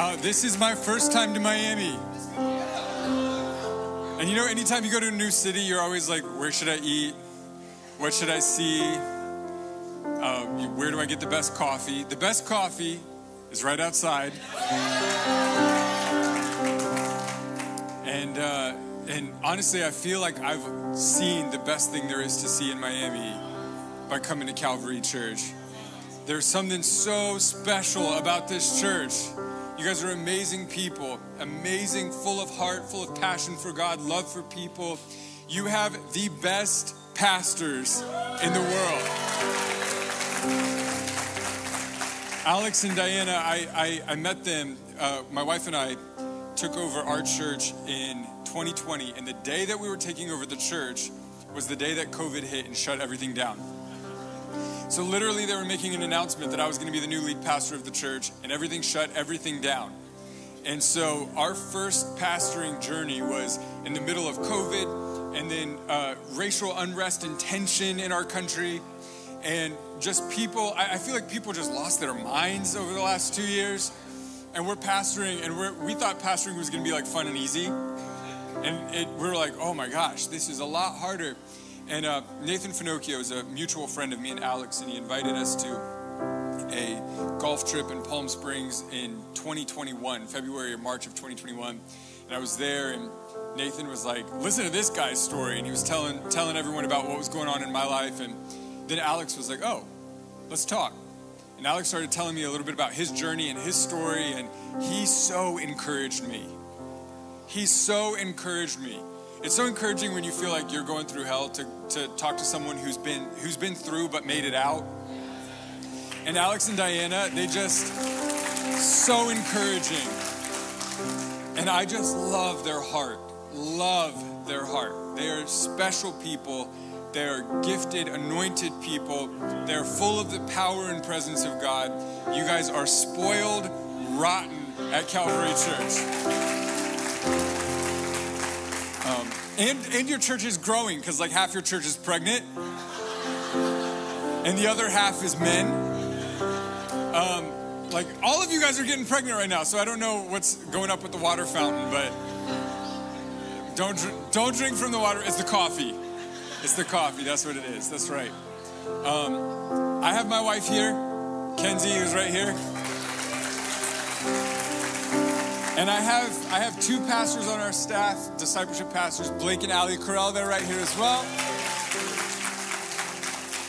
Uh, this is my first time to Miami. And you know, anytime you go to a new city, you're always like, where should I eat? What should I see? Uh, where do I get the best coffee? The best coffee is right outside. And, uh, and honestly, I feel like I've seen the best thing there is to see in Miami by coming to Calvary Church. There's something so special about this church. You guys are amazing people, amazing, full of heart, full of passion for God, love for people. You have the best pastors in the world. Alex and Diana, I, I, I met them, uh, my wife and I took over our church in 2020, and the day that we were taking over the church was the day that COVID hit and shut everything down. So literally, they were making an announcement that I was going to be the new lead pastor of the church, and everything shut everything down. And so our first pastoring journey was in the middle of COVID, and then uh, racial unrest and tension in our country, and just people. I, I feel like people just lost their minds over the last two years. And we're pastoring, and we're, we thought pastoring was going to be like fun and easy, and it, we were like, oh my gosh, this is a lot harder. And uh, Nathan Finochio is a mutual friend of me and Alex, and he invited us to a golf trip in Palm Springs in 2021, February or March of 2021. And I was there, and Nathan was like, "Listen to this guy's story," and he was telling telling everyone about what was going on in my life. And then Alex was like, "Oh, let's talk." And Alex started telling me a little bit about his journey and his story, and he so encouraged me. He so encouraged me. It's so encouraging when you feel like you're going through hell to, to talk to someone who's been who's been through but made it out. And Alex and Diana, they just so encouraging. And I just love their heart. Love their heart. They are special people. They are gifted, anointed people. They're full of the power and presence of God. You guys are spoiled, rotten at Calvary Church. And, and your church is growing because like half your church is pregnant and the other half is men. Um, like all of you guys are getting pregnant right now, so I don't know what's going up with the water fountain, but don't don't drink from the water. It's the coffee. It's the coffee. That's what it is. That's right. Um, I have my wife here, Kenzie, who's right here. And I have I have two pastors on our staff, discipleship pastors, Blake and Ali Corral. They're right here as well.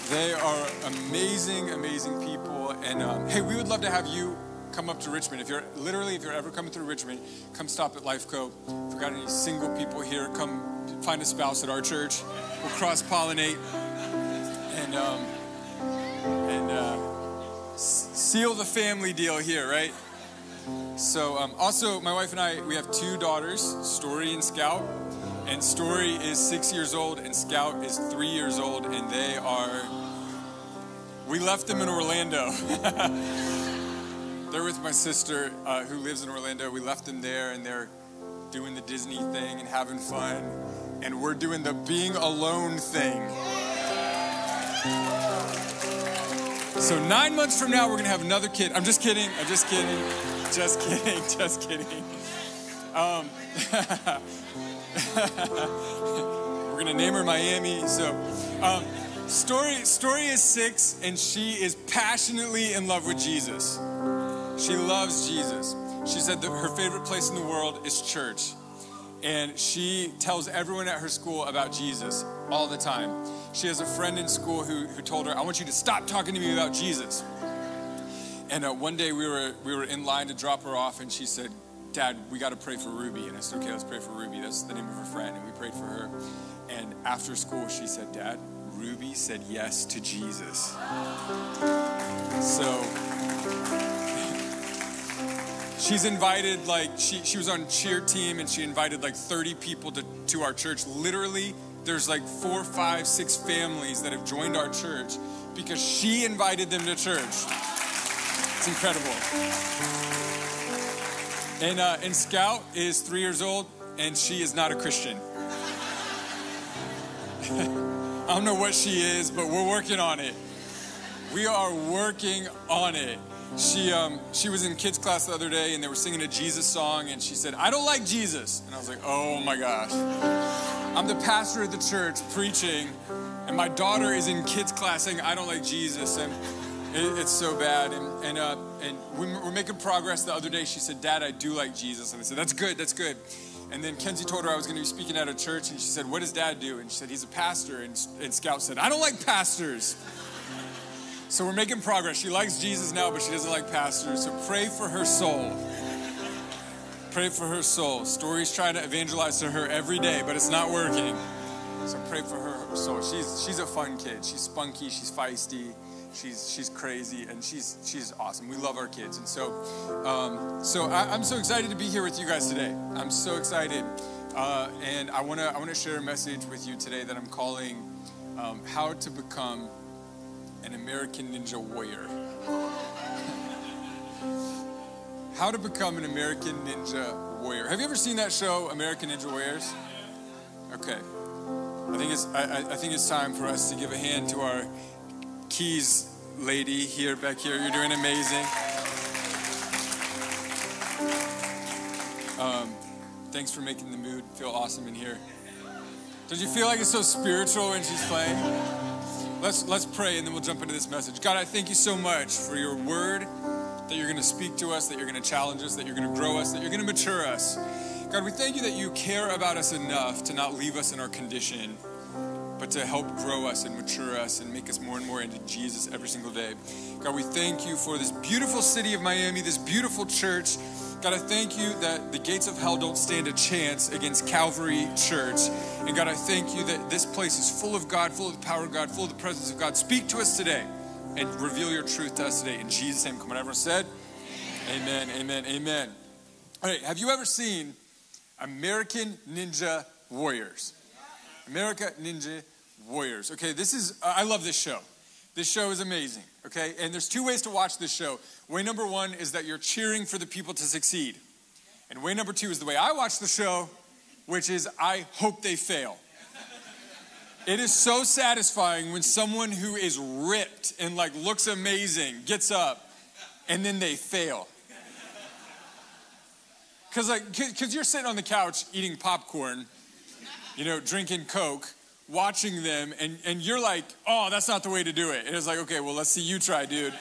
They are amazing, amazing people. And um, hey, we would love to have you come up to Richmond. If you're literally, if you're ever coming through Richmond, come stop at Life Lifeco. If we got any single people here, come find a spouse at our church. We'll cross pollinate and um, and uh, seal the family deal here, right? So, um, also, my wife and I, we have two daughters, Story and Scout. And Story is six years old, and Scout is three years old, and they are. We left them in Orlando. they're with my sister uh, who lives in Orlando. We left them there, and they're doing the Disney thing and having fun. And we're doing the being alone thing. So, nine months from now, we're gonna have another kid. I'm just kidding. I'm just kidding. Just kidding. Just kidding. Um, we're gonna name her Miami. So, um, story story is six, and she is passionately in love with Jesus. She loves Jesus. She said that her favorite place in the world is church. And she tells everyone at her school about Jesus all the time. She has a friend in school who, who told her, I want you to stop talking to me about Jesus. And uh, one day we were, we were in line to drop her off, and she said, Dad, we got to pray for Ruby. And I said, Okay, let's pray for Ruby. That's the name of her friend. And we prayed for her. And after school, she said, Dad, Ruby said yes to Jesus. So she's invited like she she was on cheer team and she invited like 30 people to to our church. Literally, there's like four, five, six families that have joined our church because she invited them to church. Incredible. And uh, and Scout is three years old and she is not a Christian. I don't know what she is, but we're working on it. We are working on it. She um, she was in kids class the other day and they were singing a Jesus song and she said, "I don't like Jesus." And I was like, "Oh my gosh." I'm the pastor of the church preaching and my daughter is in kids class saying, "I don't like Jesus." And it, it's so bad. And and uh, and we're making progress. The other day she said, "Dad, I do like Jesus." And I said, "That's good. That's good." And then Kenzie told her I was going to be speaking at a church, and she said, What does dad do? And she said, He's a pastor. And, and Scout said, I don't like pastors. So we're making progress. She likes Jesus now, but she doesn't like pastors. So pray for her soul. Pray for her soul. Stories try to evangelize to her every day, but it's not working. So pray for her soul. She's, she's a fun kid. She's spunky, she's feisty she's she's crazy and she's she's awesome. We love our kids, and so um, so I, am so excited to be here with you guys today. I'm so excited, uh, and I wanna I wanna share a message with you today that I'm calling um, "How to Become an American Ninja Warrior." How to become an American Ninja Warrior. Have you ever seen that show, American Ninja Warriors? Okay. I think it's I, I think it's time for us to give a hand to our keys lady here back here. You're doing amazing. Um, thanks for making the mood feel awesome in here. Does you feel like it's so spiritual when she's playing? Let's let's pray and then we'll jump into this message. God, I thank you so much for your word that you're going to speak to us, that you're going to challenge us, that you're going to grow us, that you're going to mature us. God, we thank you that you care about us enough to not leave us in our condition but to help grow us and mature us and make us more and more into Jesus every single day. God, we thank you for this beautiful city of Miami, this beautiful church. God, I thank you that the gates of hell don't stand a chance against Calvary Church. And God, I thank you that this place is full of God, full of the power of God, full of the presence of God. Speak to us today and reveal your truth to us today. In Jesus' name, come on, everyone said, Amen, amen, amen. All right, have you ever seen American Ninja Warriors? America Ninja Warriors. Okay, this is, I love this show. This show is amazing, okay? And there's two ways to watch this show. Way number one is that you're cheering for the people to succeed. And way number two is the way I watch the show, which is I hope they fail. It is so satisfying when someone who is ripped and like looks amazing gets up and then they fail. Cause like, cause you're sitting on the couch eating popcorn you know, drinking Coke, watching them, and, and you're like, oh, that's not the way to do it. And it's like, okay, well, let's see you try, dude.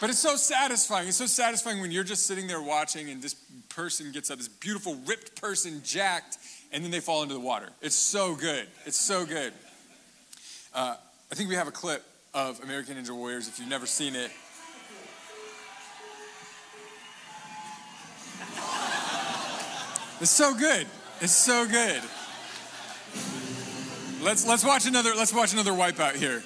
But it's so satisfying. It's so satisfying when you're just sitting there watching and this person gets up, this beautiful, ripped person, jacked, and then they fall into the water. It's so good. It's so good. Uh, I think we have a clip of American Ninja Warriors if you've never seen it. It's so good. It's so good. Let's let's watch another let's watch another wipeout here.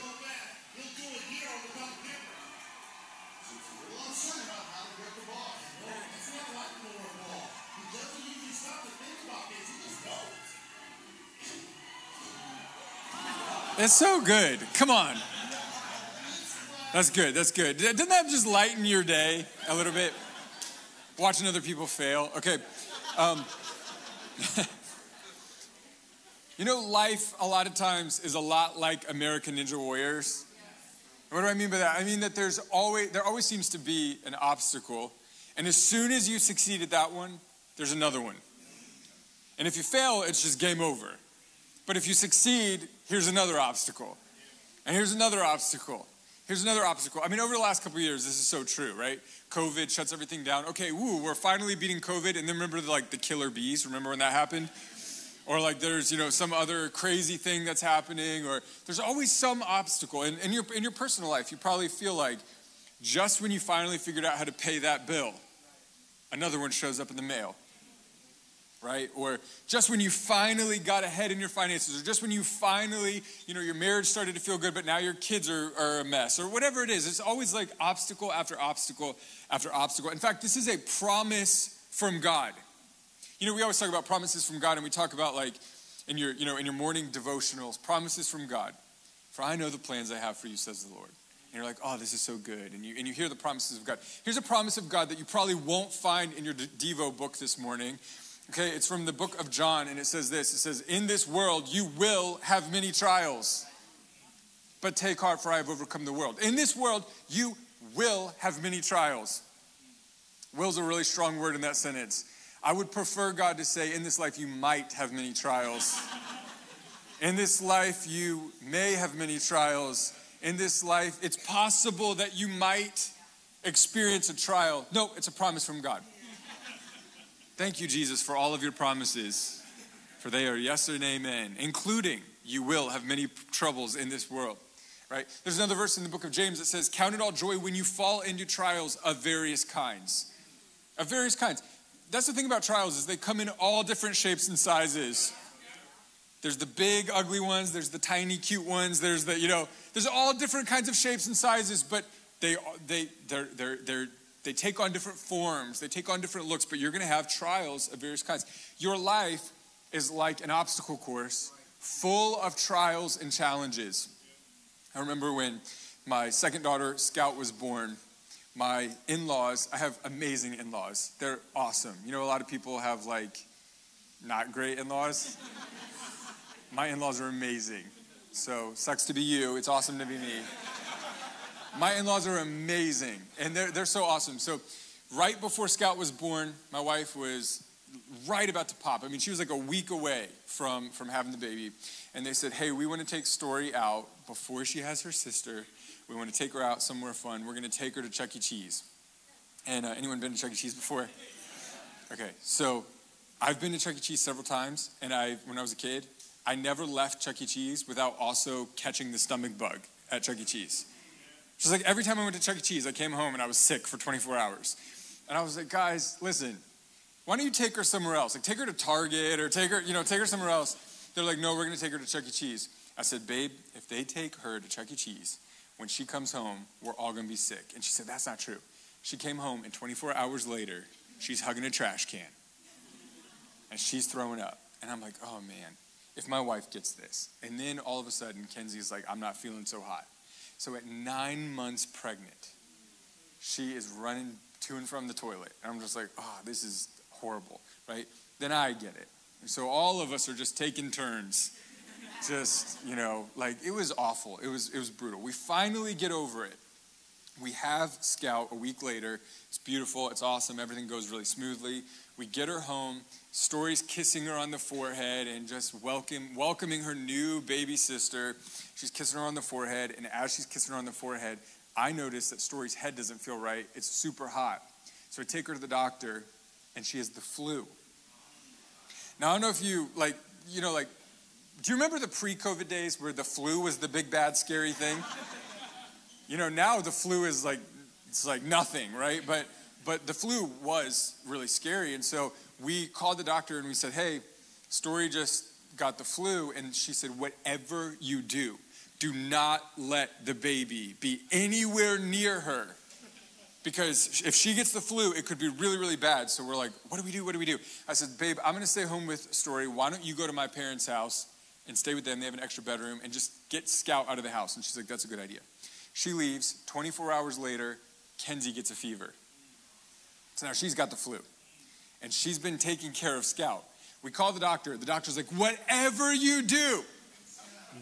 It's so good. Come on. That's good. That's good. Doesn't that just lighten your day a little bit? Watching other people fail. Okay. Um, You know, life a lot of times is a lot like American Ninja Warriors. What do I mean by that? I mean that there's always there always seems to be an obstacle, and as soon as you succeed at that one, there's another one. And if you fail, it's just game over. But if you succeed, here's another obstacle. And here's another obstacle. Here's another obstacle. I mean, over the last couple years, this is so true, right? COVID shuts everything down. Okay, woo, we're finally beating COVID. And then remember the, like the killer bees? Remember when that happened? Or like there's you know some other crazy thing that's happening or there's always some obstacle in, in, your, in your personal life you probably feel like just when you finally figured out how to pay that bill another one shows up in the mail right? Or just when you finally got ahead in your finances, or just when you finally, you know, your marriage started to feel good, but now your kids are, are a mess, or whatever it is. It's always like obstacle after obstacle after obstacle. In fact, this is a promise from God. You know, we always talk about promises from God, and we talk about like in your, you know, in your morning devotionals, promises from God. For I know the plans I have for you, says the Lord. And you're like, oh, this is so good. And you, and you hear the promises of God. Here's a promise of God that you probably won't find in your Devo book this morning. Okay, it's from the book of John, and it says this It says, In this world you will have many trials, but take heart, for I have overcome the world. In this world you will have many trials. Will's a really strong word in that sentence. I would prefer God to say, In this life you might have many trials. in this life you may have many trials. In this life, it's possible that you might experience a trial. No, it's a promise from God. Thank you, Jesus, for all of your promises, for they are yes and amen, including you will have many troubles in this world. Right? There's another verse in the book of James that says, Count it all joy when you fall into trials of various kinds. Of various kinds. That's the thing about trials is they come in all different shapes and sizes. There's the big ugly ones, there's the tiny cute ones, there's the, you know, there's all different kinds of shapes and sizes, but they they they're they're they're they take on different forms, they take on different looks, but you're going to have trials of various kinds. Your life is like an obstacle course full of trials and challenges. I remember when my second daughter, Scout, was born, my in laws, I have amazing in laws. They're awesome. You know, a lot of people have like not great in laws. my in laws are amazing. So, sucks to be you. It's awesome to be me. My in laws are amazing, and they're, they're so awesome. So, right before Scout was born, my wife was right about to pop. I mean, she was like a week away from, from having the baby. And they said, Hey, we want to take Story out before she has her sister. We want to take her out somewhere fun. We're going to take her to Chuck E. Cheese. And uh, anyone been to Chuck E. Cheese before? Okay, so I've been to Chuck E. Cheese several times, and I, when I was a kid, I never left Chuck E. Cheese without also catching the stomach bug at Chuck E. Cheese. Just like every time I went to Chuck E. Cheese, I came home and I was sick for 24 hours. And I was like, guys, listen, why don't you take her somewhere else? Like, take her to Target or take her, you know, take her somewhere else. They're like, no, we're going to take her to Chuck E. Cheese. I said, babe, if they take her to Chuck E. Cheese, when she comes home, we're all going to be sick. And she said, that's not true. She came home, and 24 hours later, she's hugging a trash can. And she's throwing up. And I'm like, oh man, if my wife gets this. And then all of a sudden, Kenzie's like, I'm not feeling so hot. So at nine months pregnant, she is running to and from the toilet. And I'm just like, oh, this is horrible, right? Then I get it. And so all of us are just taking turns. Just, you know, like it was awful. It was it was brutal. We finally get over it. We have Scout a week later. It's beautiful. It's awesome. Everything goes really smoothly. We get her home. Story's kissing her on the forehead and just welcome, welcoming her new baby sister. She's kissing her on the forehead, and as she's kissing her on the forehead, I notice that Story's head doesn't feel right. It's super hot. So I take her to the doctor, and she has the flu. Now, I don't know if you, like, you know, like, do you remember the pre COVID days where the flu was the big, bad, scary thing? you know, now the flu is like, it's like nothing, right? But, but the flu was really scary. And so we called the doctor and we said, hey, Story just got the flu. And she said, whatever you do, do not let the baby be anywhere near her. Because if she gets the flu, it could be really, really bad. So we're like, what do we do? What do we do? I said, babe, I'm going to stay home with Story. Why don't you go to my parents' house and stay with them? They have an extra bedroom and just get Scout out of the house. And she's like, that's a good idea. She leaves. 24 hours later, Kenzie gets a fever. So now she's got the flu and she's been taking care of Scout. We call the doctor. The doctor's like, whatever you do,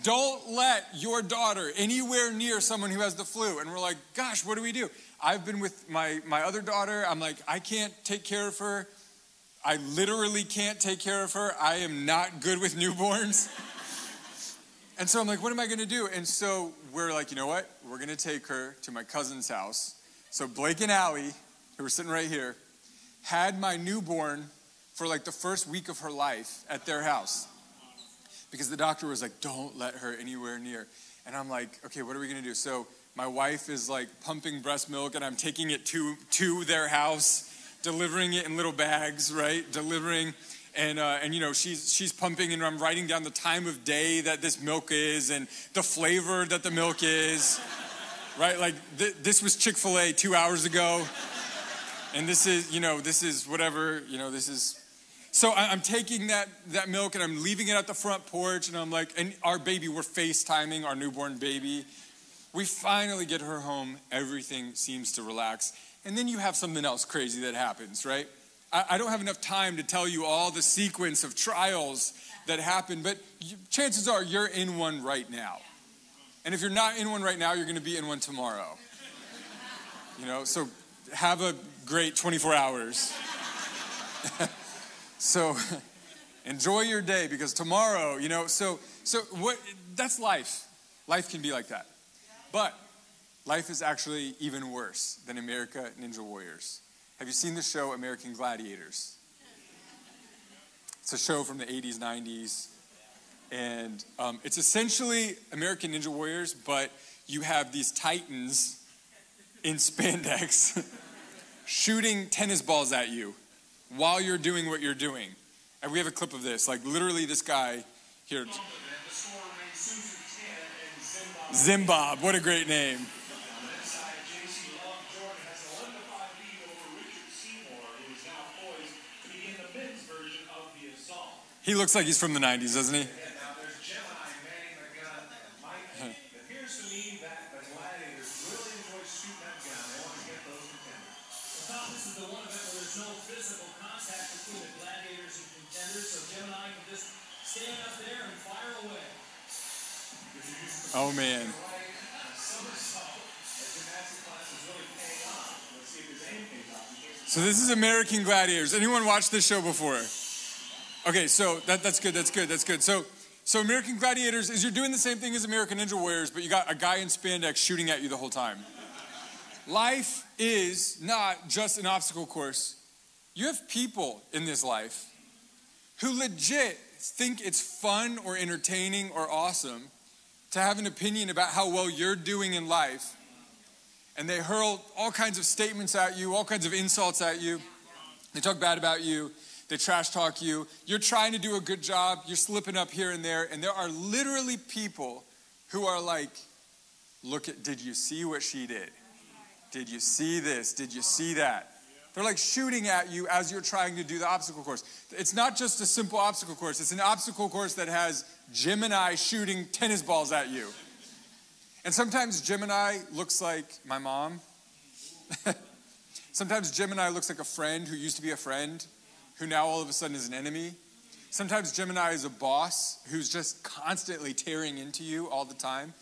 don't let your daughter anywhere near someone who has the flu. And we're like, gosh, what do we do? I've been with my, my other daughter. I'm like, I can't take care of her. I literally can't take care of her. I am not good with newborns. and so I'm like, what am I going to do? And so we're like, you know what? We're going to take her to my cousin's house. So Blake and Allie, who are sitting right here, had my newborn for like the first week of her life at their house because the doctor was like, don't let her anywhere near. And I'm like, okay, what are we gonna do? So my wife is like pumping breast milk and I'm taking it to, to their house, delivering it in little bags, right? Delivering. And uh, and you know she's she's pumping and I'm writing down the time of day that this milk is and the flavor that the milk is, right? Like th- this was Chick Fil A two hours ago, and this is you know this is whatever you know this is. So I- I'm taking that that milk and I'm leaving it at the front porch and I'm like, and our baby, we're FaceTiming our newborn baby. We finally get her home. Everything seems to relax, and then you have something else crazy that happens, right? I, don't have enough time to tell you all the sequence of trials that happen, but chances are you're in one right now. And if you're not in one right now, you're going to be in one tomorrow. You know, so have a great 24 hours. so enjoy your day because tomorrow, you know, so so what that's life. Life can be like that. But life is actually even worse than America Ninja Warriors. Have you seen the show American Gladiators? It's a show from the 80s, 90s. And um, it's essentially American Ninja Warriors, but you have these titans in spandex shooting tennis balls at you while you're doing what you're doing. And we have a clip of this. Like, literally, this guy here. Zimbob, what a great name. He looks like he's from the 90s, doesn't he? Oh man. So this is American Gladiators. Anyone watched this show before? Okay, so that, that's good, that's good, that's good. So so American Gladiators is you're doing the same thing as American Ninja Warriors, but you got a guy in spandex shooting at you the whole time. Life is not just an obstacle course. You have people in this life who legit think it's fun or entertaining or awesome to have an opinion about how well you're doing in life. And they hurl all kinds of statements at you, all kinds of insults at you. They talk bad about you. They trash talk you. You're trying to do a good job. You're slipping up here and there. And there are literally people who are like, look at, did you see what she did? Did you see this? Did you see that? They're like shooting at you as you're trying to do the obstacle course. It's not just a simple obstacle course, it's an obstacle course that has Gemini shooting tennis balls at you. And sometimes Gemini looks like my mom. sometimes Gemini looks like a friend who used to be a friend, who now all of a sudden is an enemy. Sometimes Gemini is a boss who's just constantly tearing into you all the time.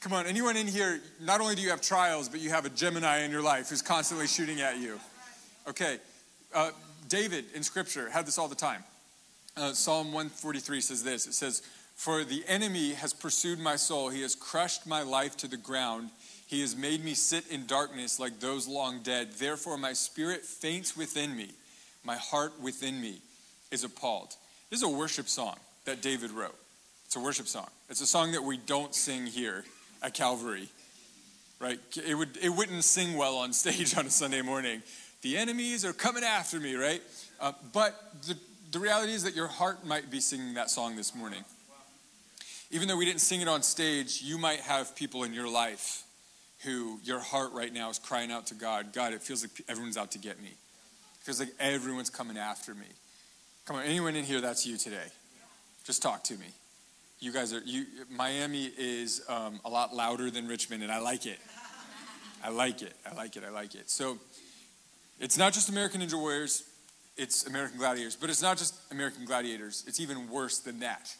Come on, anyone in here, not only do you have trials, but you have a Gemini in your life who's constantly shooting at you. Okay, uh, David in Scripture had this all the time. Uh, Psalm 143 says this it says, For the enemy has pursued my soul, he has crushed my life to the ground. He has made me sit in darkness like those long dead. Therefore, my spirit faints within me. My heart within me is appalled. This is a worship song that David wrote. It's a worship song. It's a song that we don't sing here at Calvary, right? It, would, it wouldn't sing well on stage on a Sunday morning. The enemies are coming after me, right? Uh, but the, the reality is that your heart might be singing that song this morning. Even though we didn't sing it on stage, you might have people in your life who your heart right now is crying out to God God, it feels like everyone's out to get me. Feels like everyone's coming after me. Come on, anyone in here, that's you today. Just talk to me. You guys are, you, Miami is um, a lot louder than Richmond, and I like it. I like it. I like it. I like it. So it's not just American Ninja Warriors, it's American Gladiators. But it's not just American Gladiators, it's even worse than that.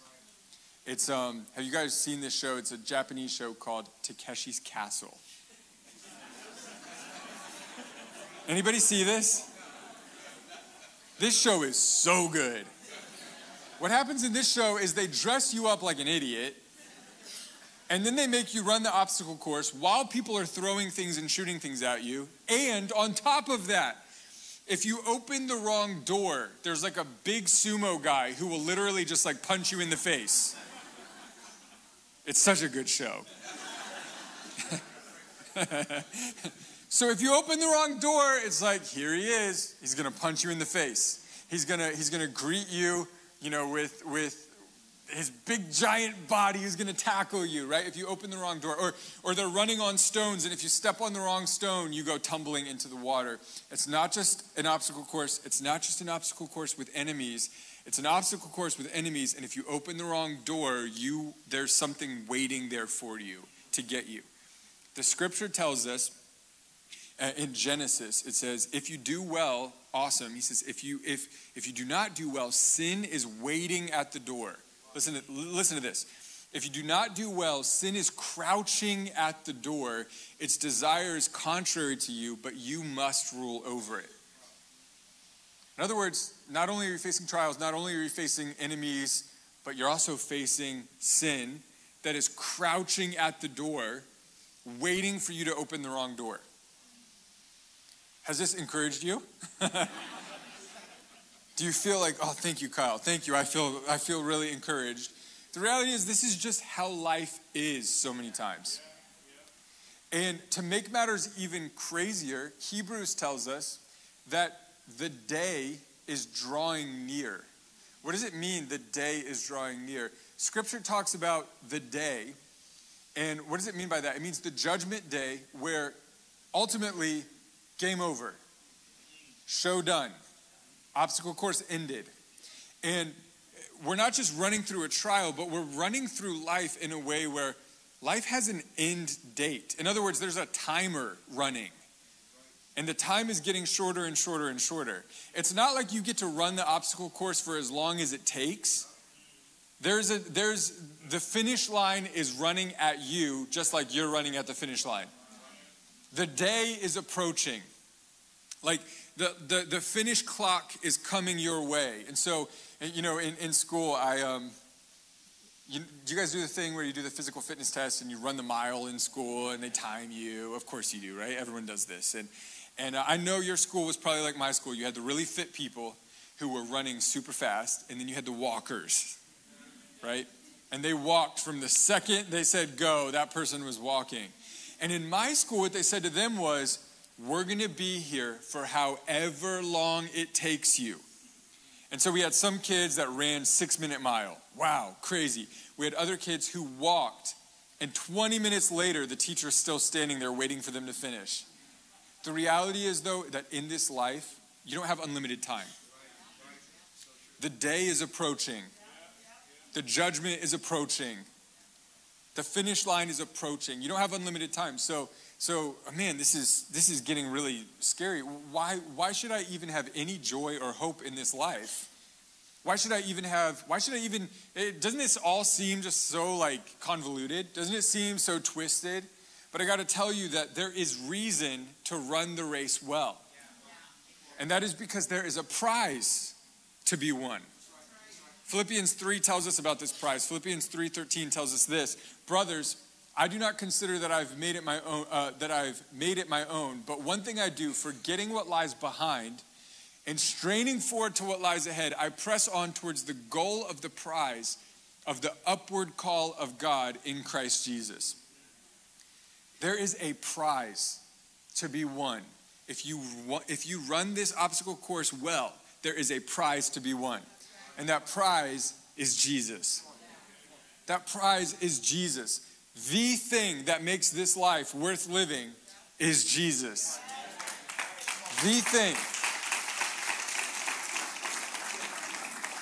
It's, um, have you guys seen this show? It's a Japanese show called Takeshi's Castle. Anybody see this? This show is so good. What happens in this show is they dress you up like an idiot, and then they make you run the obstacle course while people are throwing things and shooting things at you. And on top of that, if you open the wrong door, there's like a big sumo guy who will literally just like punch you in the face. It's such a good show. so if you open the wrong door, it's like, here he is. He's going to punch you in the face. He's gonna, he's gonna greet you, you know, with, with his big giant body is going to tackle you, right? If you open the wrong door. Or, or they're running on stones, and if you step on the wrong stone, you go tumbling into the water. It's not just an obstacle course, it's not just an obstacle course with enemies. It's an obstacle course with enemies, and if you open the wrong door, you there's something waiting there for you to get you. The scripture tells us Uh, in Genesis, it says, if you do well, awesome. He says, if you if if you do not do well, sin is waiting at the door. Listen to, listen to this. If you do not do well, sin is crouching at the door. Its desire is contrary to you, but you must rule over it. In other words, not only are you facing trials, not only are you facing enemies, but you're also facing sin that is crouching at the door, waiting for you to open the wrong door. Has this encouraged you? Do you feel like, oh, thank you, Kyle. Thank you. I feel, I feel really encouraged. The reality is, this is just how life is so many times. And to make matters even crazier, Hebrews tells us that the day is drawing near. What does it mean the day is drawing near? Scripture talks about the day. And what does it mean by that? It means the judgment day where ultimately, game over, show done obstacle course ended. And we're not just running through a trial, but we're running through life in a way where life has an end date. In other words, there's a timer running. And the time is getting shorter and shorter and shorter. It's not like you get to run the obstacle course for as long as it takes. There's a there's the finish line is running at you just like you're running at the finish line. The day is approaching. Like the, the, the finish clock is coming your way. And so, you know, in, in school, I, um, you, do you guys do the thing where you do the physical fitness test and you run the mile in school and they time you? Of course you do, right? Everyone does this. And, and I know your school was probably like my school. You had the really fit people who were running super fast, and then you had the walkers, right? And they walked from the second they said go, that person was walking. And in my school, what they said to them was, we're going to be here for however long it takes you. And so we had some kids that ran six minute mile. Wow, crazy. We had other kids who walked, and 20 minutes later, the teacher's still standing there waiting for them to finish. The reality is, though, that in this life, you don't have unlimited time. The day is approaching, the judgment is approaching, the finish line is approaching. You don't have unlimited time. So, so, man, this is this is getting really scary. Why why should I even have any joy or hope in this life? Why should I even have why should I even it, doesn't this all seem just so like convoluted? Doesn't it seem so twisted? But I got to tell you that there is reason to run the race well. And that is because there is a prize to be won. Philippians 3 tells us about this prize. Philippians 3:13 tells us this, brothers, I do not consider that I've made it my own, uh, that I've made it my own, but one thing I do, forgetting what lies behind and straining forward to what lies ahead, I press on towards the goal of the prize of the upward call of God in Christ Jesus. There is a prize to be won. If you, if you run this obstacle course well, there is a prize to be won. And that prize is Jesus. That prize is Jesus the thing that makes this life worth living is Jesus. The thing.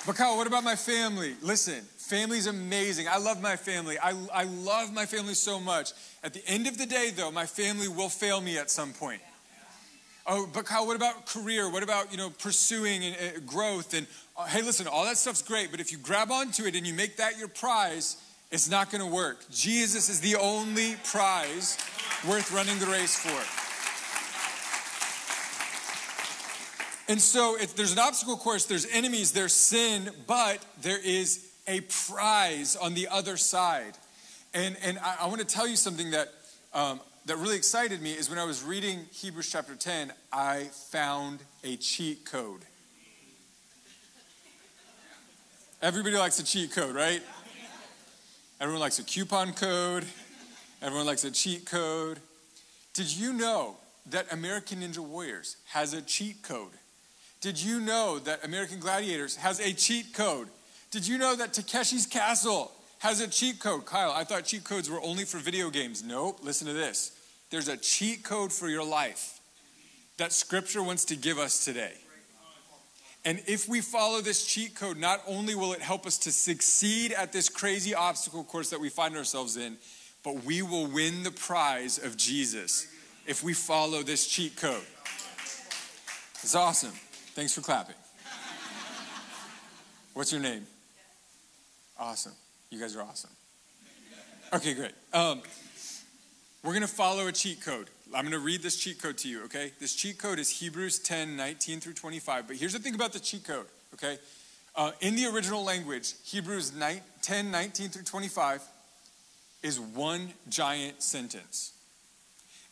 But Kyle, what about my family? Listen, family's amazing. I love my family. I, I love my family so much. At the end of the day, though, my family will fail me at some point. Oh, but Kyle, what about career? What about you know pursuing and, uh, growth? And uh, hey, listen, all that stuff's great, but if you grab onto it and you make that your prize, it's not going to work. Jesus is the only prize worth running the race for. And so, if there's an obstacle course, there's enemies, there's sin, but there is a prize on the other side. And, and I, I want to tell you something that, um, that really excited me is when I was reading Hebrews chapter 10, I found a cheat code. Everybody likes a cheat code, right? Everyone likes a coupon code. Everyone likes a cheat code. Did you know that American Ninja Warriors has a cheat code Did you know that American Gladiators has a cheat code? Did you know that Takeshi's Castle has a cheat code? Kyle, I thought cheat codes were only for video games. Nope, listen to this. There's a cheat code for your life that Scripture wants to give us today. And if we follow this cheat code, not only will it help us to succeed at this crazy obstacle course that we find ourselves in, but we will win the prize of Jesus if we follow this cheat code. It's awesome. Thanks for clapping. What's your name? Awesome. You guys are awesome. Okay, great. Um, we're going to follow a cheat code. I'm going to read this cheat code to you, okay? This cheat code is Hebrews 10 19 through 25. But here's the thing about the cheat code, okay? Uh, in the original language, Hebrews 9, 10 19 through 25 is one giant sentence.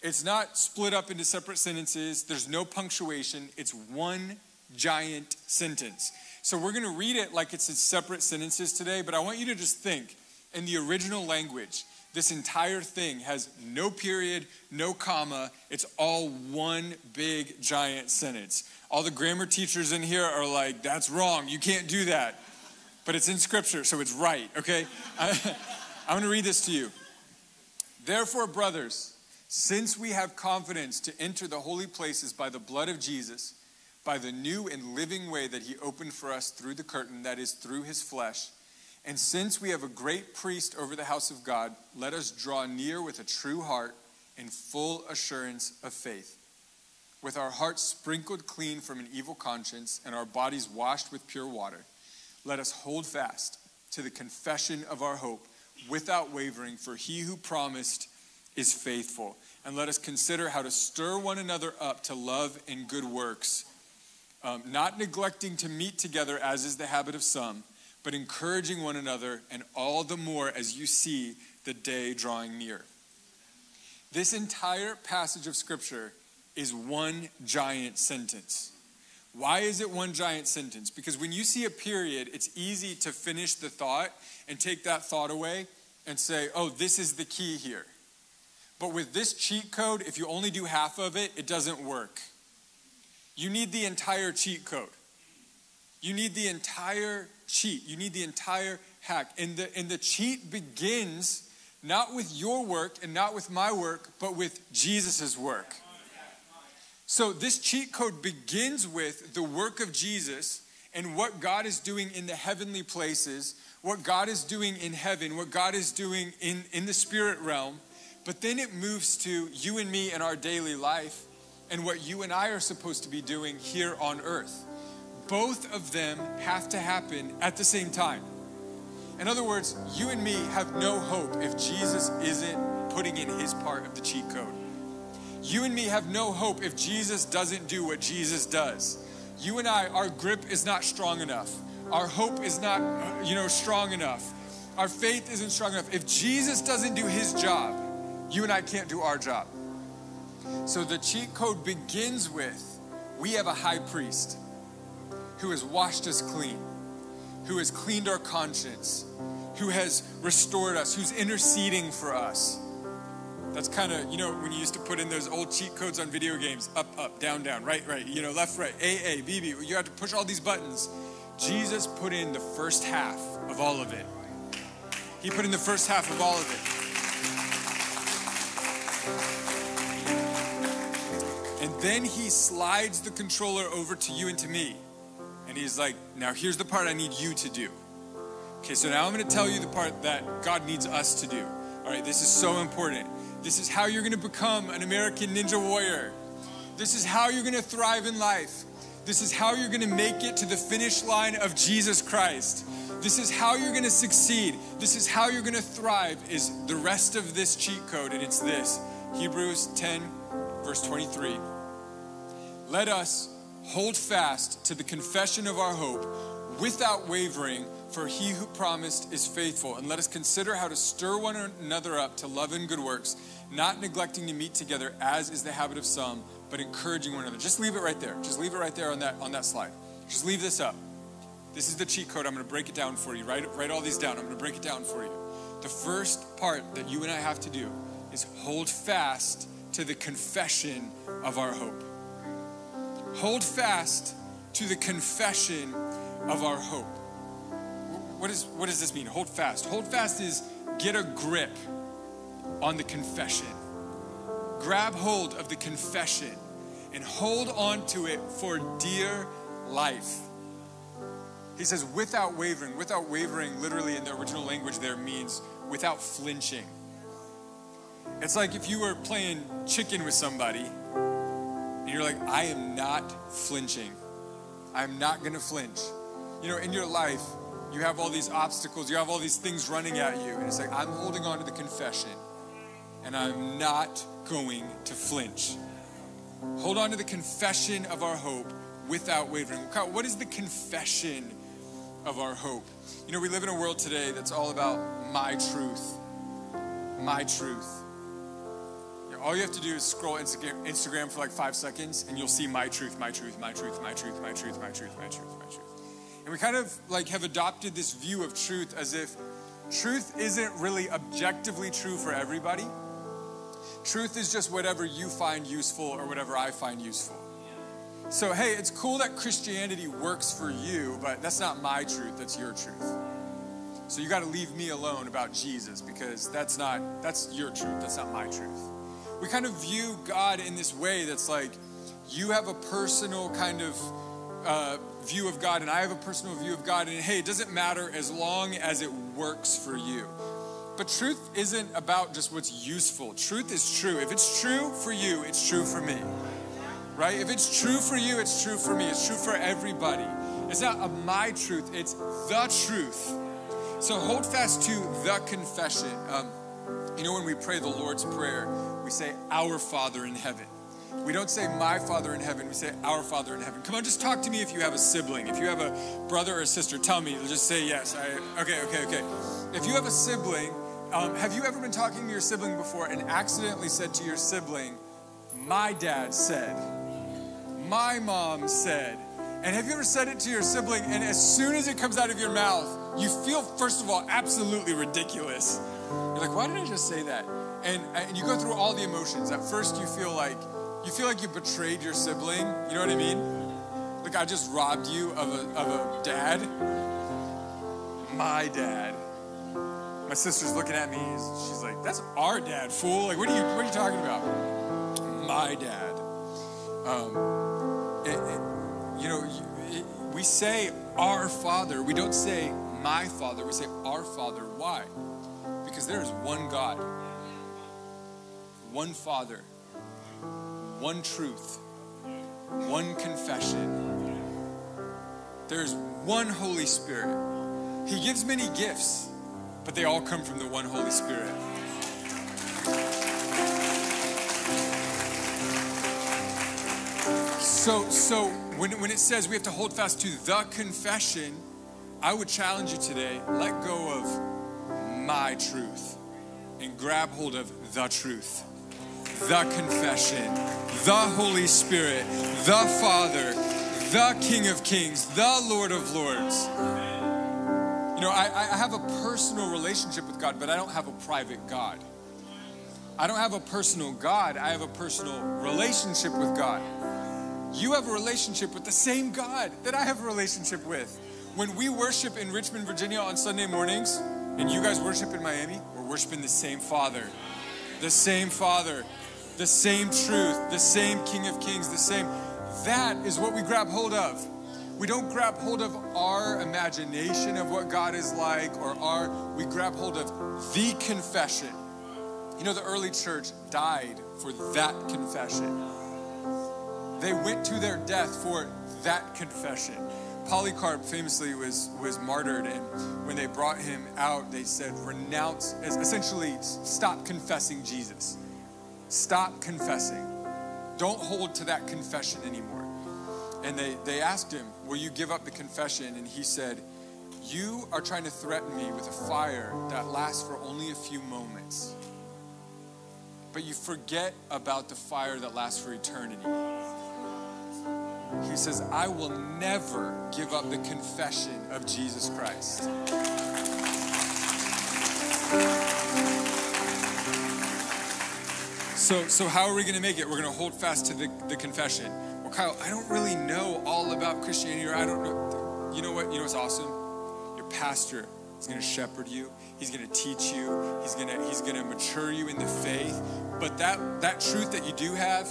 It's not split up into separate sentences, there's no punctuation, it's one giant sentence. So we're going to read it like it's in separate sentences today, but I want you to just think in the original language, this entire thing has no period, no comma. It's all one big giant sentence. All the grammar teachers in here are like, that's wrong. You can't do that. But it's in scripture, so it's right, okay? I'm to read this to you. Therefore, brothers, since we have confidence to enter the holy places by the blood of Jesus, by the new and living way that he opened for us through the curtain, that is, through his flesh, and since we have a great priest over the house of God, let us draw near with a true heart and full assurance of faith, with our hearts sprinkled clean from an evil conscience and our bodies washed with pure water. Let us hold fast to the confession of our hope without wavering, for he who promised is faithful. And let us consider how to stir one another up to love and good works, um, not neglecting to meet together as is the habit of some, but encouraging one another, and all the more as you see the day drawing near. This entire passage of Scripture is one giant sentence. Why is it one giant sentence? Because when you see a period, it's easy to finish the thought and take that thought away and say, oh, this is the key here. But with this cheat code, if you only do half of it, it doesn't work. You need the entire cheat code. You need the entire cheat. You need the entire hack. And the, and the cheat begins not with your work and not with my work, but with Jesus' work. So this cheat code begins with the work of Jesus and what God is doing in the heavenly places, what God is doing in heaven, what God is doing in, in the spirit realm. But then it moves to you and me in our daily life and what you and I are supposed to be doing here on earth. Both of them have to happen at the same time. In other words, you and me have no hope if Jesus isn't putting in his part of the cheat code. You and me have no hope if Jesus doesn't do what Jesus does. You and I, our grip is not strong enough. Our hope is not, uh, you know, strong enough. Our faith isn't strong enough. If Jesus doesn't do his job, you and I can't do our job. So the cheat code begins with we have a high priest who has washed us clean, who has cleaned our conscience, who has restored us, who's interceding for us. That's kind of, you know, when you used to put in those old cheat codes on video games up, up, down, down, right, right, you know, left, right, A, A, B, B. You have to push all these buttons. Jesus put in the first half of all of it. He put in the first half of all of it. And then he slides the controller over to you and to me. And he's like, now here's the part I need you to do. Okay, so now I'm going to tell you the part that God needs us to do. All right, this is so important. This is how you're going to become an American Ninja Warrior. This is how you're going to thrive in life. This is how you're going to make it to the finish line of Jesus Christ. This is how you're going to succeed. This is how you're going to thrive is the rest of this cheat code and it's this. Hebrews 10 verse 23. Let us hold fast to the confession of our hope without wavering, for he who promised is faithful. And let us consider how to stir one another up to love and good works, not neglecting to meet together as is the habit of some, but encouraging one another. Just leave it right there. Just leave it right there on that on that slide. Just leave this up. This is the cheat code. I'm going to break it down for you. Write, write all these down. I'm going to break it down for you. The first part that you and I have to do is hold fast to the confession of our hope hold fast to the confession of our hope. What, is, what does this mean? Hold fast. Hold fast is get a grip on the confession. Grab hold of the confession and hold on to it for dear life. He says, without wavering. Without wavering, literally in the original language, there means without flinching. It's like if you were playing chicken with somebody you're like, I am not flinching. I'm not gonna flinch. You know, in your life, you have all these obstacles, you have all these things running at you, and it's like, I'm holding on to the confession and I'm not going to flinch. Hold on to the confession of our hope without wavering. What is the confession of our hope? You know, we live in a world today that's all about my truth. My truth. All you have to do is scroll Instagram for like five seconds and you'll see my truth, my truth, my truth, my truth, my truth, my truth, my truth, my truth. And we kind of like have adopted this view of truth as if truth isn't really objectively true for everybody Truth is just whatever you find useful or whatever I find useful. So, hey, it's cool that Christianity works for you, but that's not my truth, that's your truth. So you got to leave me alone about Jesus because that's not that's your truth, that's not my truth. We kind of view God in this way that's like you have a personal kind of uh, view of God and I have a personal view of God and hey, it doesn't matter as long as it works for you. But truth isn't about just what's useful. Truth is true. If it's true for you, it's true for me. Right? If it's true for you, it's true for me. It's true for everybody. It's not a my truth, it's the truth. So hold fast to the confession. Um, you know, when we pray the Lord's Prayer, we say, Our Father in heaven. We don't say my Father in heaven, we say our Father in heaven. Come on, just talk to me if you have a sibling. If you have a brother or a sister, tell me. Just say yes. I, okay, okay, okay. If you have a sibling, um, have you ever been talking to your sibling before and accidentally said to your sibling, My dad said, My mom said, and have you ever said it to your sibling and as soon as it comes out of your mouth, you feel, first of all, absolutely ridiculous? You're like, why did I just say that? And, and you go through all the emotions. At first, you feel like you feel like you betrayed your sibling. You know what I mean? Like I just robbed you of a, of a dad. My dad. My sister's looking at me. She's like, "That's our dad, fool! Like, what are you, what are you talking about?" My dad. Um, it, it, you know, it, we say our Father. We don't say my Father. We say our Father. Why? Because there is one God, one Father, one truth, one confession. There is one Holy Spirit. He gives many gifts but they all come from the one Holy Spirit. So, so when, when it says we have to hold fast to the confession, I would challenge you today let go of my truth and grab hold of the truth, the confession, the Holy Spirit, the Father, the King of Kings, the Lord of Lords You know, I, I have a personal relationship with God, but I don't have a private God. I don't have a personal God, I have a personal relationship with God. You have a relationship with the same God that I have a relationship with. When we worship in Richmond, Virginia on Sunday mornings, and you guys worship in Miami, we're worshiping the same Father. The same Father, the same truth, the same King of Kings, the same. That is what we grab hold of. We don't grab hold of our imagination of what God is like or our, we grab hold of the confession. You know, the early church died for that confession. They went to their death for that confession. Polycarp famously was, was martyred, and when they brought him out, they said, renounce, essentially, stop confessing Jesus. Stop confessing. Don't hold to that confession anymore. And they, they asked him, Will you give up the confession? And he said, You are trying to threaten me with a fire that lasts for only a few moments. But you forget about the fire that lasts for eternity. He says, I will never give up the confession of Jesus Christ. So, so how are we going to make it? We're going to hold fast to the, the confession Well, Kyle, I don't really know all about Christianity, or I don't know. You know what? You know what's awesome? Your pastor is going to shepherd you. He's going to teach you. He's going to he's going to mature you in the faith. But that that truth that you do have,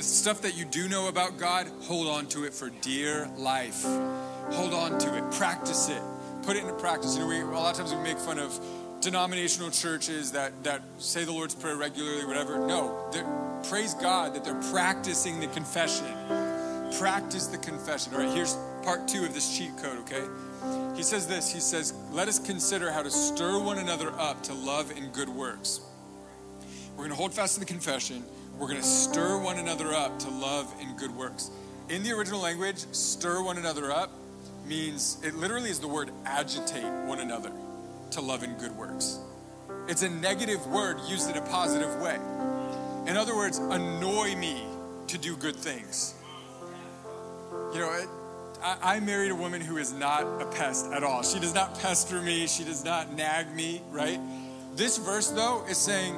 the stuff that you do know about God, hold on to it for dear life. Hold on to it. Practice it. Put it into practice. You know, we a lot of times we make fun of denominational churches that that say the Lord's Prayer regularly, whatever. No, praise God that they're practicing the confession. Practice the confession. All right, here's part two of this cheat code, okay? He says this He says, Let us consider how to stir one another up to love and good works. We're going to hold fast to the confession. We're going to stir one another up to love and good works. In the original language, stir one another up means, it literally is the word agitate one another to love and good works. It's a negative word used in a positive way. In other words, annoy me to do good things. You know, I, I married a woman who is not a pest at all. She does not pester me, she does not nag me, right? This verse, though, is saying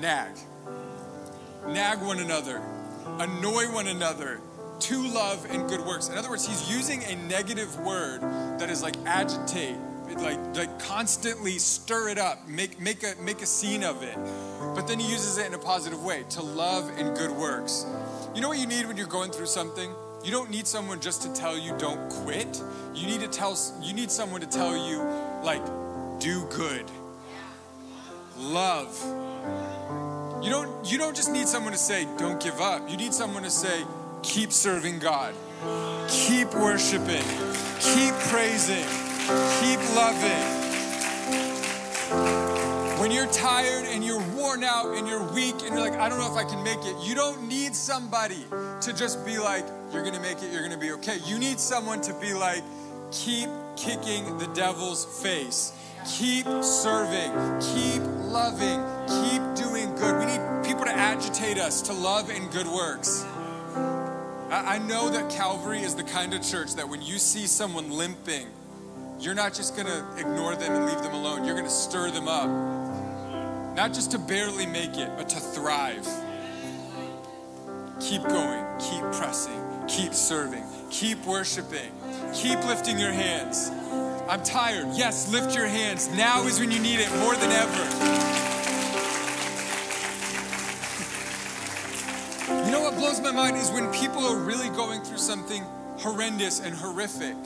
nag. Nag one another, annoy one another, to love and good works. In other words, he's using a negative word that is like agitate, like, like constantly stir it up, make, make, a, make a scene of it. But then he uses it in a positive way to love and good works. You know what you need when you're going through something? You don't need someone just to tell you don't quit. You need to tell you need someone to tell you like do good. Love. You don't you don't just need someone to say don't give up. You need someone to say keep serving God. Keep worshiping. Keep praising. Keep loving. When you're tired and you're worn out and you're weak and you're like, I don't know if I can make it, you don't need somebody to just be like, you're gonna make it, you're gonna be okay. You need someone to be like, keep kicking the devil's face. Keep serving, keep loving, keep doing good. We need people to agitate us to love and good works. I know that Calvary is the kind of church that when you see someone limping, you're not just gonna ignore them and leave them alone. You're gonna stir them up. Not just to barely make it, but to thrive. Keep going, keep pressing, keep serving, keep worshiping, keep lifting your hands. I'm tired. Yes, lift your hands. Now is when you need it more than ever. You know what blows my mind is when people are really going through something horrendous and horrific.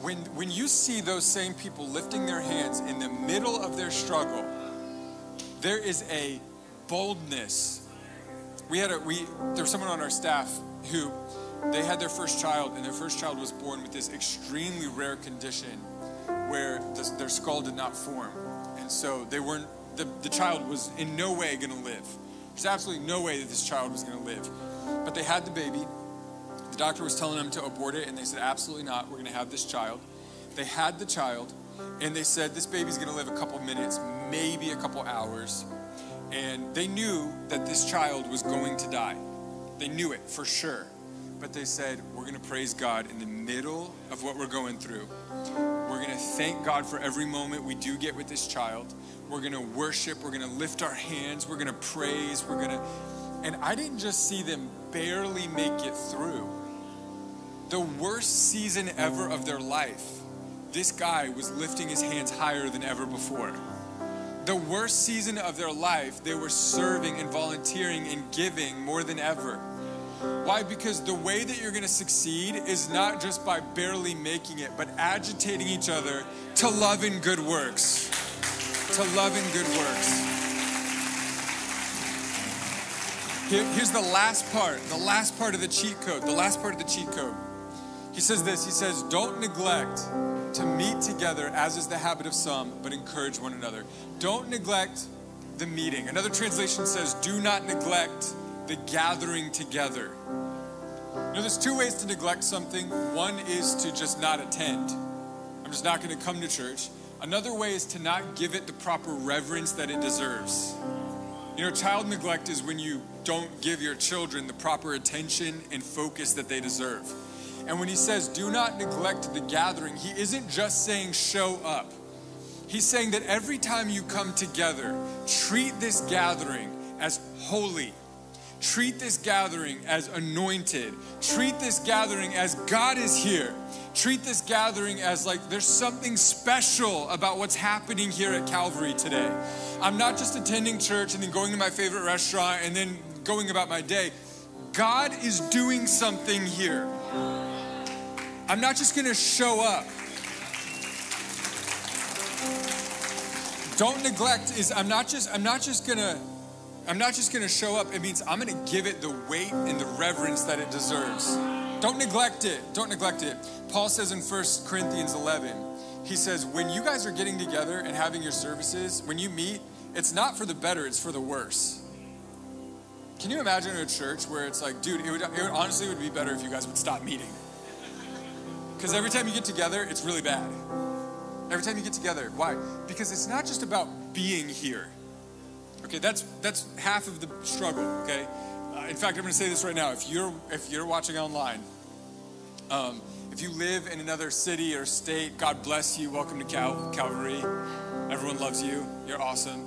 When, when you see those same people lifting their hands in the middle of their struggle, there is a boldness we had a we there was someone on our staff who they had their first child and their first child was born with this extremely rare condition where the, their skull did not form. And so they weren't the, the child was in no way going to live. There's absolutely no way that this child was going to live. But they had the baby. The doctor was telling them to abort it and they said absolutely not. We're going to have this child. They had the child and they said this baby's going to live a couple minutes maybe a couple hours. And they knew that this child was going to die. They knew it for sure. But they said, We're going to praise God in the middle of what we're going through. We're going to thank God for every moment we do get with this child. We're going to worship. We're going to lift our hands. We're going to praise. We're going to. And I didn't just see them barely make it through. The worst season ever of their life, this guy was lifting his hands higher than ever before the worst season of their life, they were serving and volunteering and giving more than ever. Why? Because the way that you're going to succeed is not just by barely making it, but agitating each other to love in good works. To love in good works. Here, here's the last part, the last part of the cheat code, the last part of the cheat code. He says this He says, Don't neglect to meet together, as is the habit of some, but encourage one another. Don't neglect the meeting. Another translation says, Do not neglect the gathering together. You know, there's two ways to neglect something. One is to just not attend. I'm just not going to come to church. Another way is to not give it the proper reverence that it deserves. You know, child neglect is when you don't give your children the proper attention and focus that they deserve. And when he says, do not neglect the gathering, he isn't just saying show up. He's saying that every time you come together, treat this gathering as holy. Treat this gathering as anointed. Treat this gathering as God is here. Treat this gathering as like there's something special about what's happening here at Calvary today. I'm not just attending church and then going to my favorite restaurant and then going about my day. God is doing something here. I'm not just gonna show up. Don't neglect is I'm not just I'm not just gonna I'm not just gonna show up. It means I'm gonna give it the weight and the reverence that it deserves. Don't neglect it. Don't neglect it. Paul says in 1 Corinthians 11, he says, when you guys are getting together and having your services, when you meet, it's not for the better, it's for the worse. Can you imagine a church where it's like, dude, it would, it would honestly would be better if you guys would stop meeting. Because every time you get together, it's really bad. Every time you get together. Why? Because it's not just about being here. Okay, that's that's half of the struggle, okay? Uh, in fact, I'm going to say this right now. If you're if you're watching online, um, if you live in another city or state, God bless you. Welcome to Cal- Calvary. Everyone loves you. You're awesome.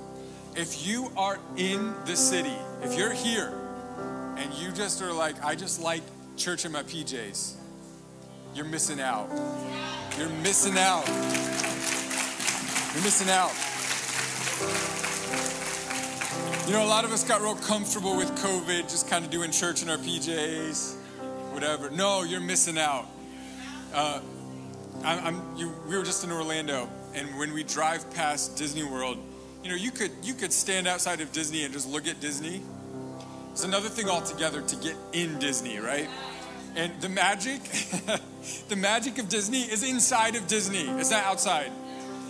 If you are in the city, if you're here, and you just are like, I just like church in my PJs, you're missing out. You're missing out. You're missing out. You know, a lot of us got real comfortable with COVID, just kind of doing church in our PJs, whatever. No, you're missing out. Uh, I'm, you, we were just in Orlando, and when we drive past Disney World, you know, you could you could stand outside of Disney and just look at Disney. It's another thing altogether to get in Disney, right? And the magic, the magic of Disney is inside of Disney. It's not outside.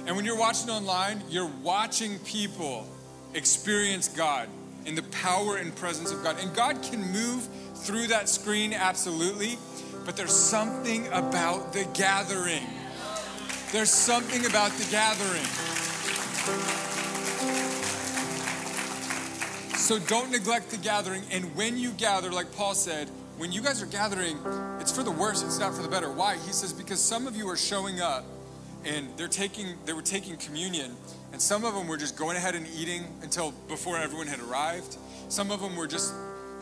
And when you're watching online, you're watching people experience God in the power and presence of God. And God can move through that screen, absolutely. But there's something about the gathering. There's something about the gathering. So don't neglect the gathering. And when you gather, like Paul said, when you guys are gathering, it's for the worse, it's not for the better. Why? He says, because some of you are showing up and they're taking they were taking communion and some of them were just going ahead and eating until before everyone had arrived. Some of them were just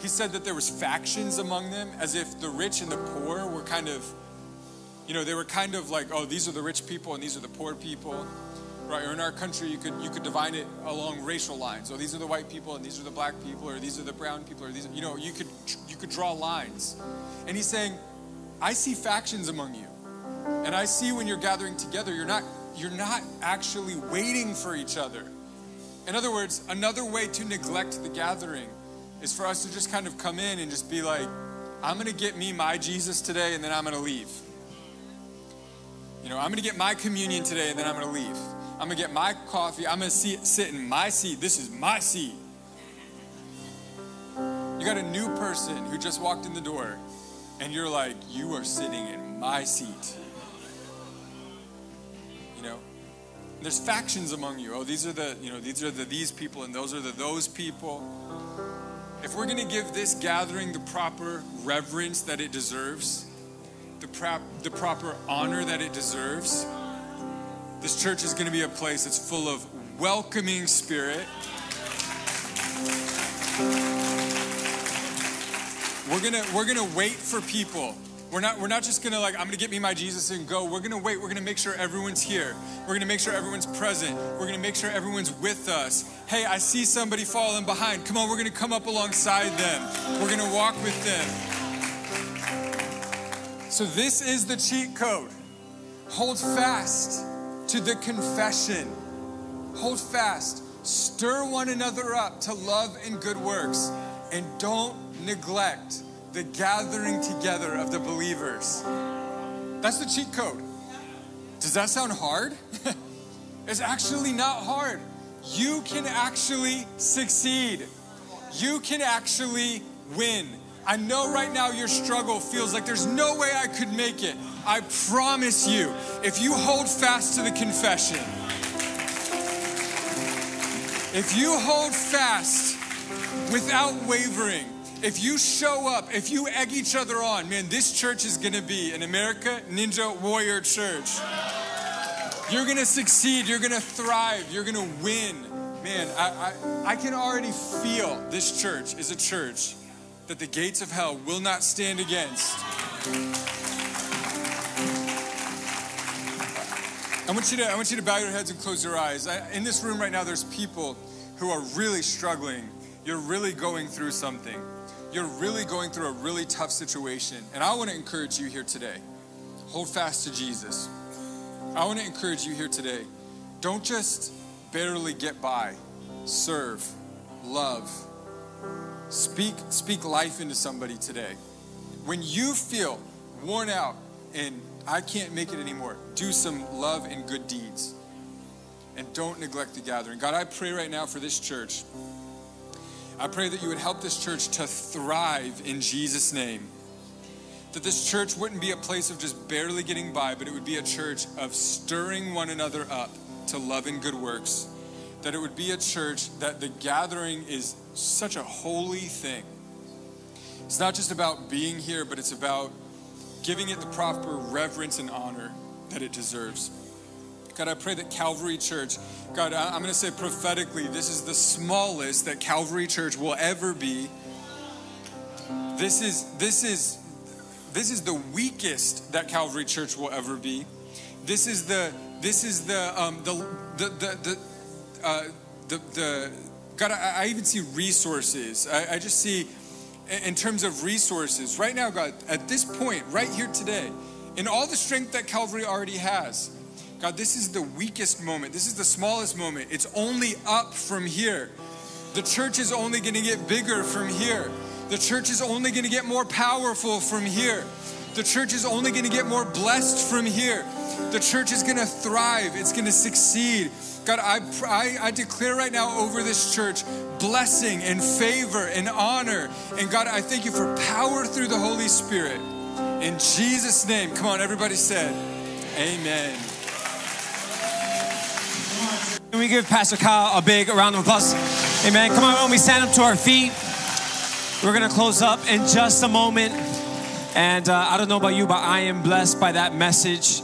he said that there was factions among them as if the rich and the poor were kind of you know they were kind of like oh these are the rich people and these are the poor people. Right or in our country you could you could divide it along racial lines. Oh these are the white people and these are the black people or these are the brown people or these you know you could you could draw lines. And he's saying i see factions among you. And I see when you're gathering together, you're not you're not actually waiting for each other. In other words, another way to neglect the gathering is for us to just kind of come in and just be like, I'm going to get me my Jesus today and then I'm going to leave. You know, I'm going to get my communion today and then I'm going to leave. I'm going to get my coffee. I'm going to see, sit in my seat. This is my seat. You got a new person who just walked in the door and you're like, you are sitting in my seat. There's factions among you. Oh, these are the, you know, these are the these people and those are the those people. If we're going to give this gathering the proper reverence that it deserves, the, prop, the proper honor that it deserves, this church is going to be a place that's full of welcoming spirit. We're gonna we're gonna wait for people we're not, we're not just gonna like, I'm gonna get me my Jesus and go. We're gonna wait. We're gonna make sure everyone's here. We're gonna make sure everyone's present. We're gonna make sure everyone's with us. Hey, I see somebody falling behind. Come on, we're gonna come up alongside them. We're gonna walk with them. So, this is the cheat code. Hold fast to the confession. Hold fast. Stir one another up to love and good works. And don't neglect the gathering together of the believers. That's the cheat code. Does that sound hard? it's actually not hard. You can actually succeed. You can actually win. I know right now your struggle feels like there's no way I could make it. I promise you, if you hold fast to the confession, if you hold fast without wavering, if you show up, if you egg each other on, man, this church is gonna be an American Ninja Warrior church. You're gonna succeed, you're gonna thrive, you're gonna win. Man, I, I, I can already feel this church is a church that the gates of hell will not stand against. I want you to, I want you to bow your heads and close your eyes. I, in this room right now, there's people who are really struggling. You're really going through something. You're really going through a really tough situation. And I want to encourage you here today. Hold fast to Jesus. I want to encourage you here today. Don't just barely get by. Serve, love. Speak, speak life into somebody today. When you feel worn out and I can't make it anymore, do some love and good deeds. And don't neglect the gathering. God, I pray right now for this church. I pray that you would help this church to thrive in Jesus' name. That this church wouldn't be a place of just barely getting by, but it would be a church of stirring one another up to love and good works. That it would be a church that the gathering is such a holy thing. It's not just about being here, but it's about giving it the proper reverence and honor that it deserves. God, I pray that Calvary Church, God, I'm going to say prophetically, this is the smallest that Calvary Church will ever be. This is this is this is the weakest that Calvary Church will ever be. This is the this is the um, the the the the, uh, the, the God. I, I, even see resources. I, I just see in terms of resources right now, God. At this point, right here today, in all the strength that Calvary already has, God, this is the weakest moment. This is the smallest moment. It's only up from here. The church is only going to get bigger from here. The church is only going to get more powerful from here. The church is only going to get more blessed from here. The church is going to thrive. It's going to succeed. God, I, I, I, declare right now over this church blessing and favor and honor. And God, I thank you for power through the Holy Spirit. In Jesus' name, come on, everybody said, Amen. Can we give Pastor Kyle a big round of applause? Amen. Come on, when we stand up to our feet. We're going to close up in just a moment. And uh, I don't know about you, but I am blessed by that message.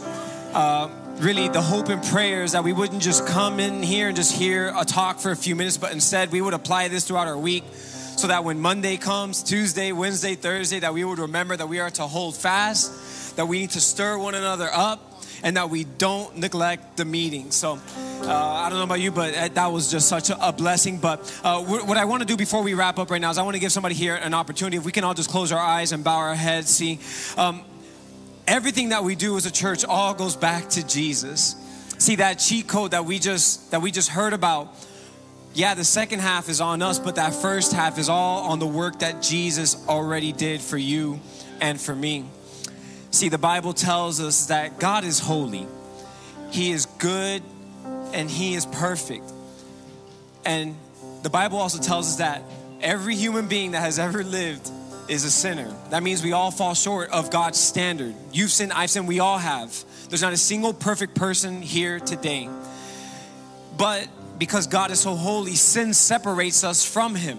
Uh, really, the hope and prayers that we wouldn't just come in here and just hear a talk for a few minutes, but instead we would apply this throughout our week so that when Monday comes, Tuesday, Wednesday, Thursday, that we would remember that we are to hold fast, that we need to stir one another up, and that we don't neglect the meeting. So uh, I don't know about you, but that was just such a, blessing. But uh, what I want to do before we wrap up right now is I want to give somebody here an opportunity. If we can all just close our eyes and bow our heads, see. Um, everything that we do as a church all goes back to Jesus. See that cheat code that we just that we just heard about. Yeah, the second half is on us, but that first half is all on the work that Jesus already did for you and for me. See, the Bible tells us that God is holy, He is good, and He is perfect. And the Bible also tells us that every human being that has ever lived is a sinner. That means we all fall short of God's standard. You've sinned, I've sinned, we all have. There's not a single perfect person here today. But because God is so holy, sin separates us from Him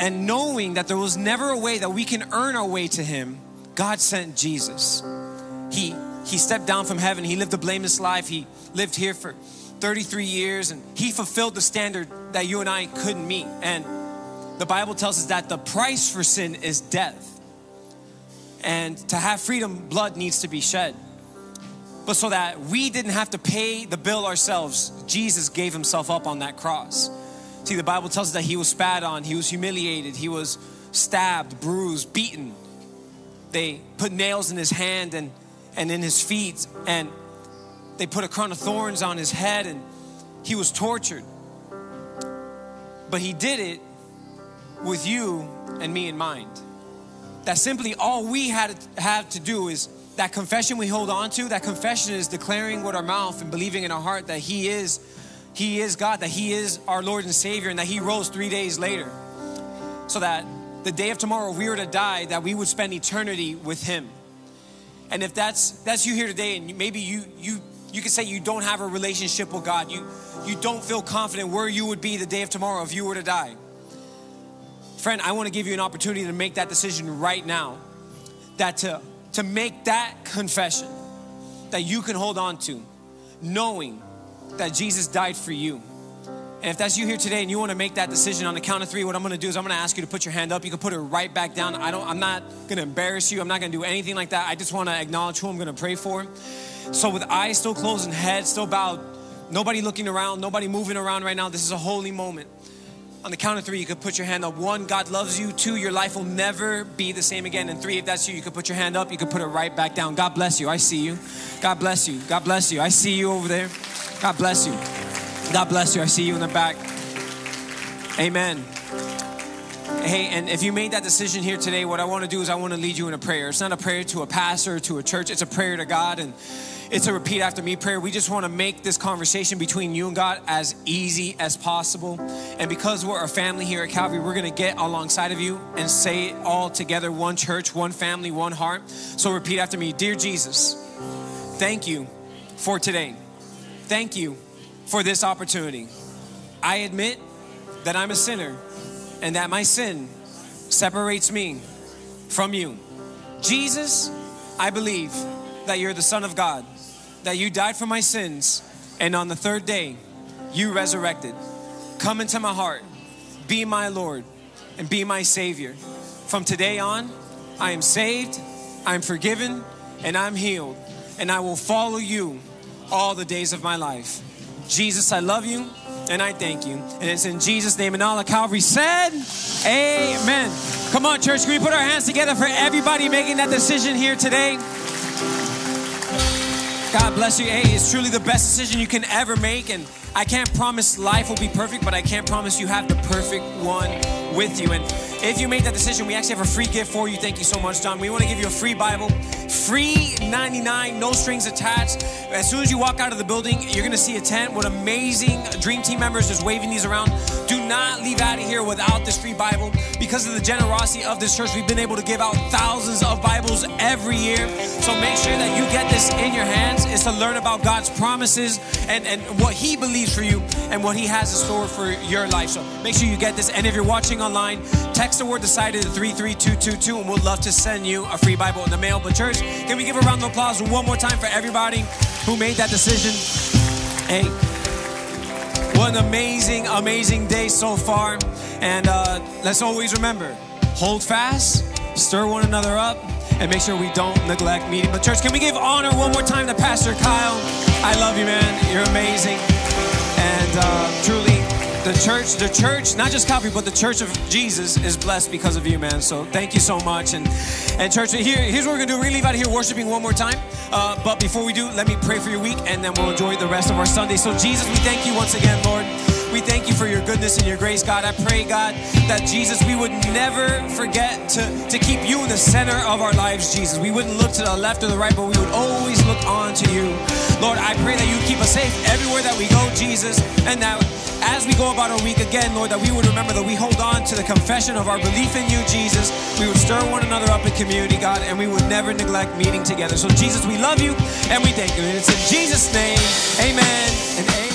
and knowing that there was never a way that we can earn our way to him god sent jesus. He he stepped down from heaven. He lived a blameless life. He lived here for 33 years and he fulfilled the standard that you and i couldn't meet. And the bible tells us that the price for sin is death. And to have freedom blood needs to be shed. But so that we didn't have to pay the bill ourselves jesus gave himself up on that cross See, the Bible tells us that he was spat on, he was humiliated, he was stabbed, bruised, beaten. They put nails in his hand and, and in his feet, and they put a crown of thorns on his head, and he was tortured. But he did it with you and me in mind. That simply all we had have to do is that confession we hold on to, that confession is declaring with our mouth and believing in our heart that he is he is God, that He is our Lord and Savior, and that He rose three days later. So that the day of tomorrow, if we were to die, that we would spend eternity with Him. And if that's that's you here today, and maybe you you you could say you don't have a relationship with God, you you don't feel confident where you would be the day of tomorrow if you were to die. Friend, I want to give you an opportunity to make that decision right now. That to to make that confession that you can hold on to, knowing that Jesus died for you. And if that's you here today and you want to make that decision on the count of three, what I'm going to do is I'm going to ask you to put your hand up. You can put it right back down. I don't. I'm not going to embarrass you. I'm not going to do anything like that. I just want to acknowledge who I'm going to pray for. So with eyes still closed and head still bowed, nobody looking around, nobody moving around right now. This is a holy moment. On the count of three, you could put your hand up. One, God loves you. Two, your life will never be the same again. And three, if that's you, you could put your hand up. You could put it right back down. God bless you. I see you. God bless you. God bless you. I see you over there. God bless you. God bless you. I see you in the back. Amen. Hey, and if you made that decision here today, what I want to do is I want to lead you in a prayer. It's not a prayer to a pastor, to a church, it's a prayer to God. And it's a repeat after me prayer. We just want to make this conversation between you and God as easy as possible. And because we're a family here at Calvary, we're going to get alongside of you and say it all together one church, one family, one heart. So repeat after me Dear Jesus, thank you for today. Thank you for this opportunity. I admit that I'm a sinner and that my sin separates me from you. Jesus, I believe that you're the Son of God that you died for my sins, and on the third day, you resurrected. Come into my heart, be my Lord, and be my Savior. From today on, I am saved, I'm forgiven, and I'm healed, and I will follow you all the days of my life. Jesus, I love you and I thank you. And it's in Jesus' name. And all of Calvary said, Amen. Come on, church, can we put our hands together for everybody making that decision here today? God bless you. Hey, it's truly the best decision you can ever make. And I can't promise life will be perfect, but I can't promise you have the perfect one with you. And if you made that decision, we actually have a free gift for you. Thank you so much, John. We want to give you a free Bible, free 99, no strings attached. As soon as you walk out of the building, you're going to see a tent with amazing Dream Team members just waving these around. Do not leave out of here without this free Bible. Because of the generosity of this church, we've been able to give out thousands of Bibles every year. So make sure that you get this in your hands. It's to learn about God's promises and, and what He believes for you and what He has in store for your life. So make sure you get this. And if you're watching online, text the word decided to 33222 and we'll love to send you a free Bible in the mail. But church, can we give a round of applause one more time for everybody who made that decision? Hey, what an amazing, amazing day so far. And uh, let's always remember hold fast, stir one another up, and make sure we don't neglect meeting. But, church, can we give honor one more time to Pastor Kyle? I love you, man. You're amazing. And uh, truly, the church, the church, not just Calvary, but the church of Jesus is blessed because of you, man. So thank you so much. And and church, here, here's what we're gonna do. We're gonna leave out of here worshiping one more time. Uh, but before we do, let me pray for your week, and then we'll enjoy the rest of our Sunday. So Jesus, we thank you once again, Lord. We thank you for your goodness and your grace, God. I pray, God, that Jesus, we would never forget to, to keep you in the center of our lives, Jesus. We wouldn't look to the left or the right, but we would always look on to you. Lord, I pray that you keep us safe everywhere that we go, Jesus, and that as we go about our week again, Lord, that we would remember that we hold on to the confession of our belief in you, Jesus. We would stir one another up in community, God, and we would never neglect meeting together. So, Jesus, we love you and we thank you. And it's in Jesus' name, amen and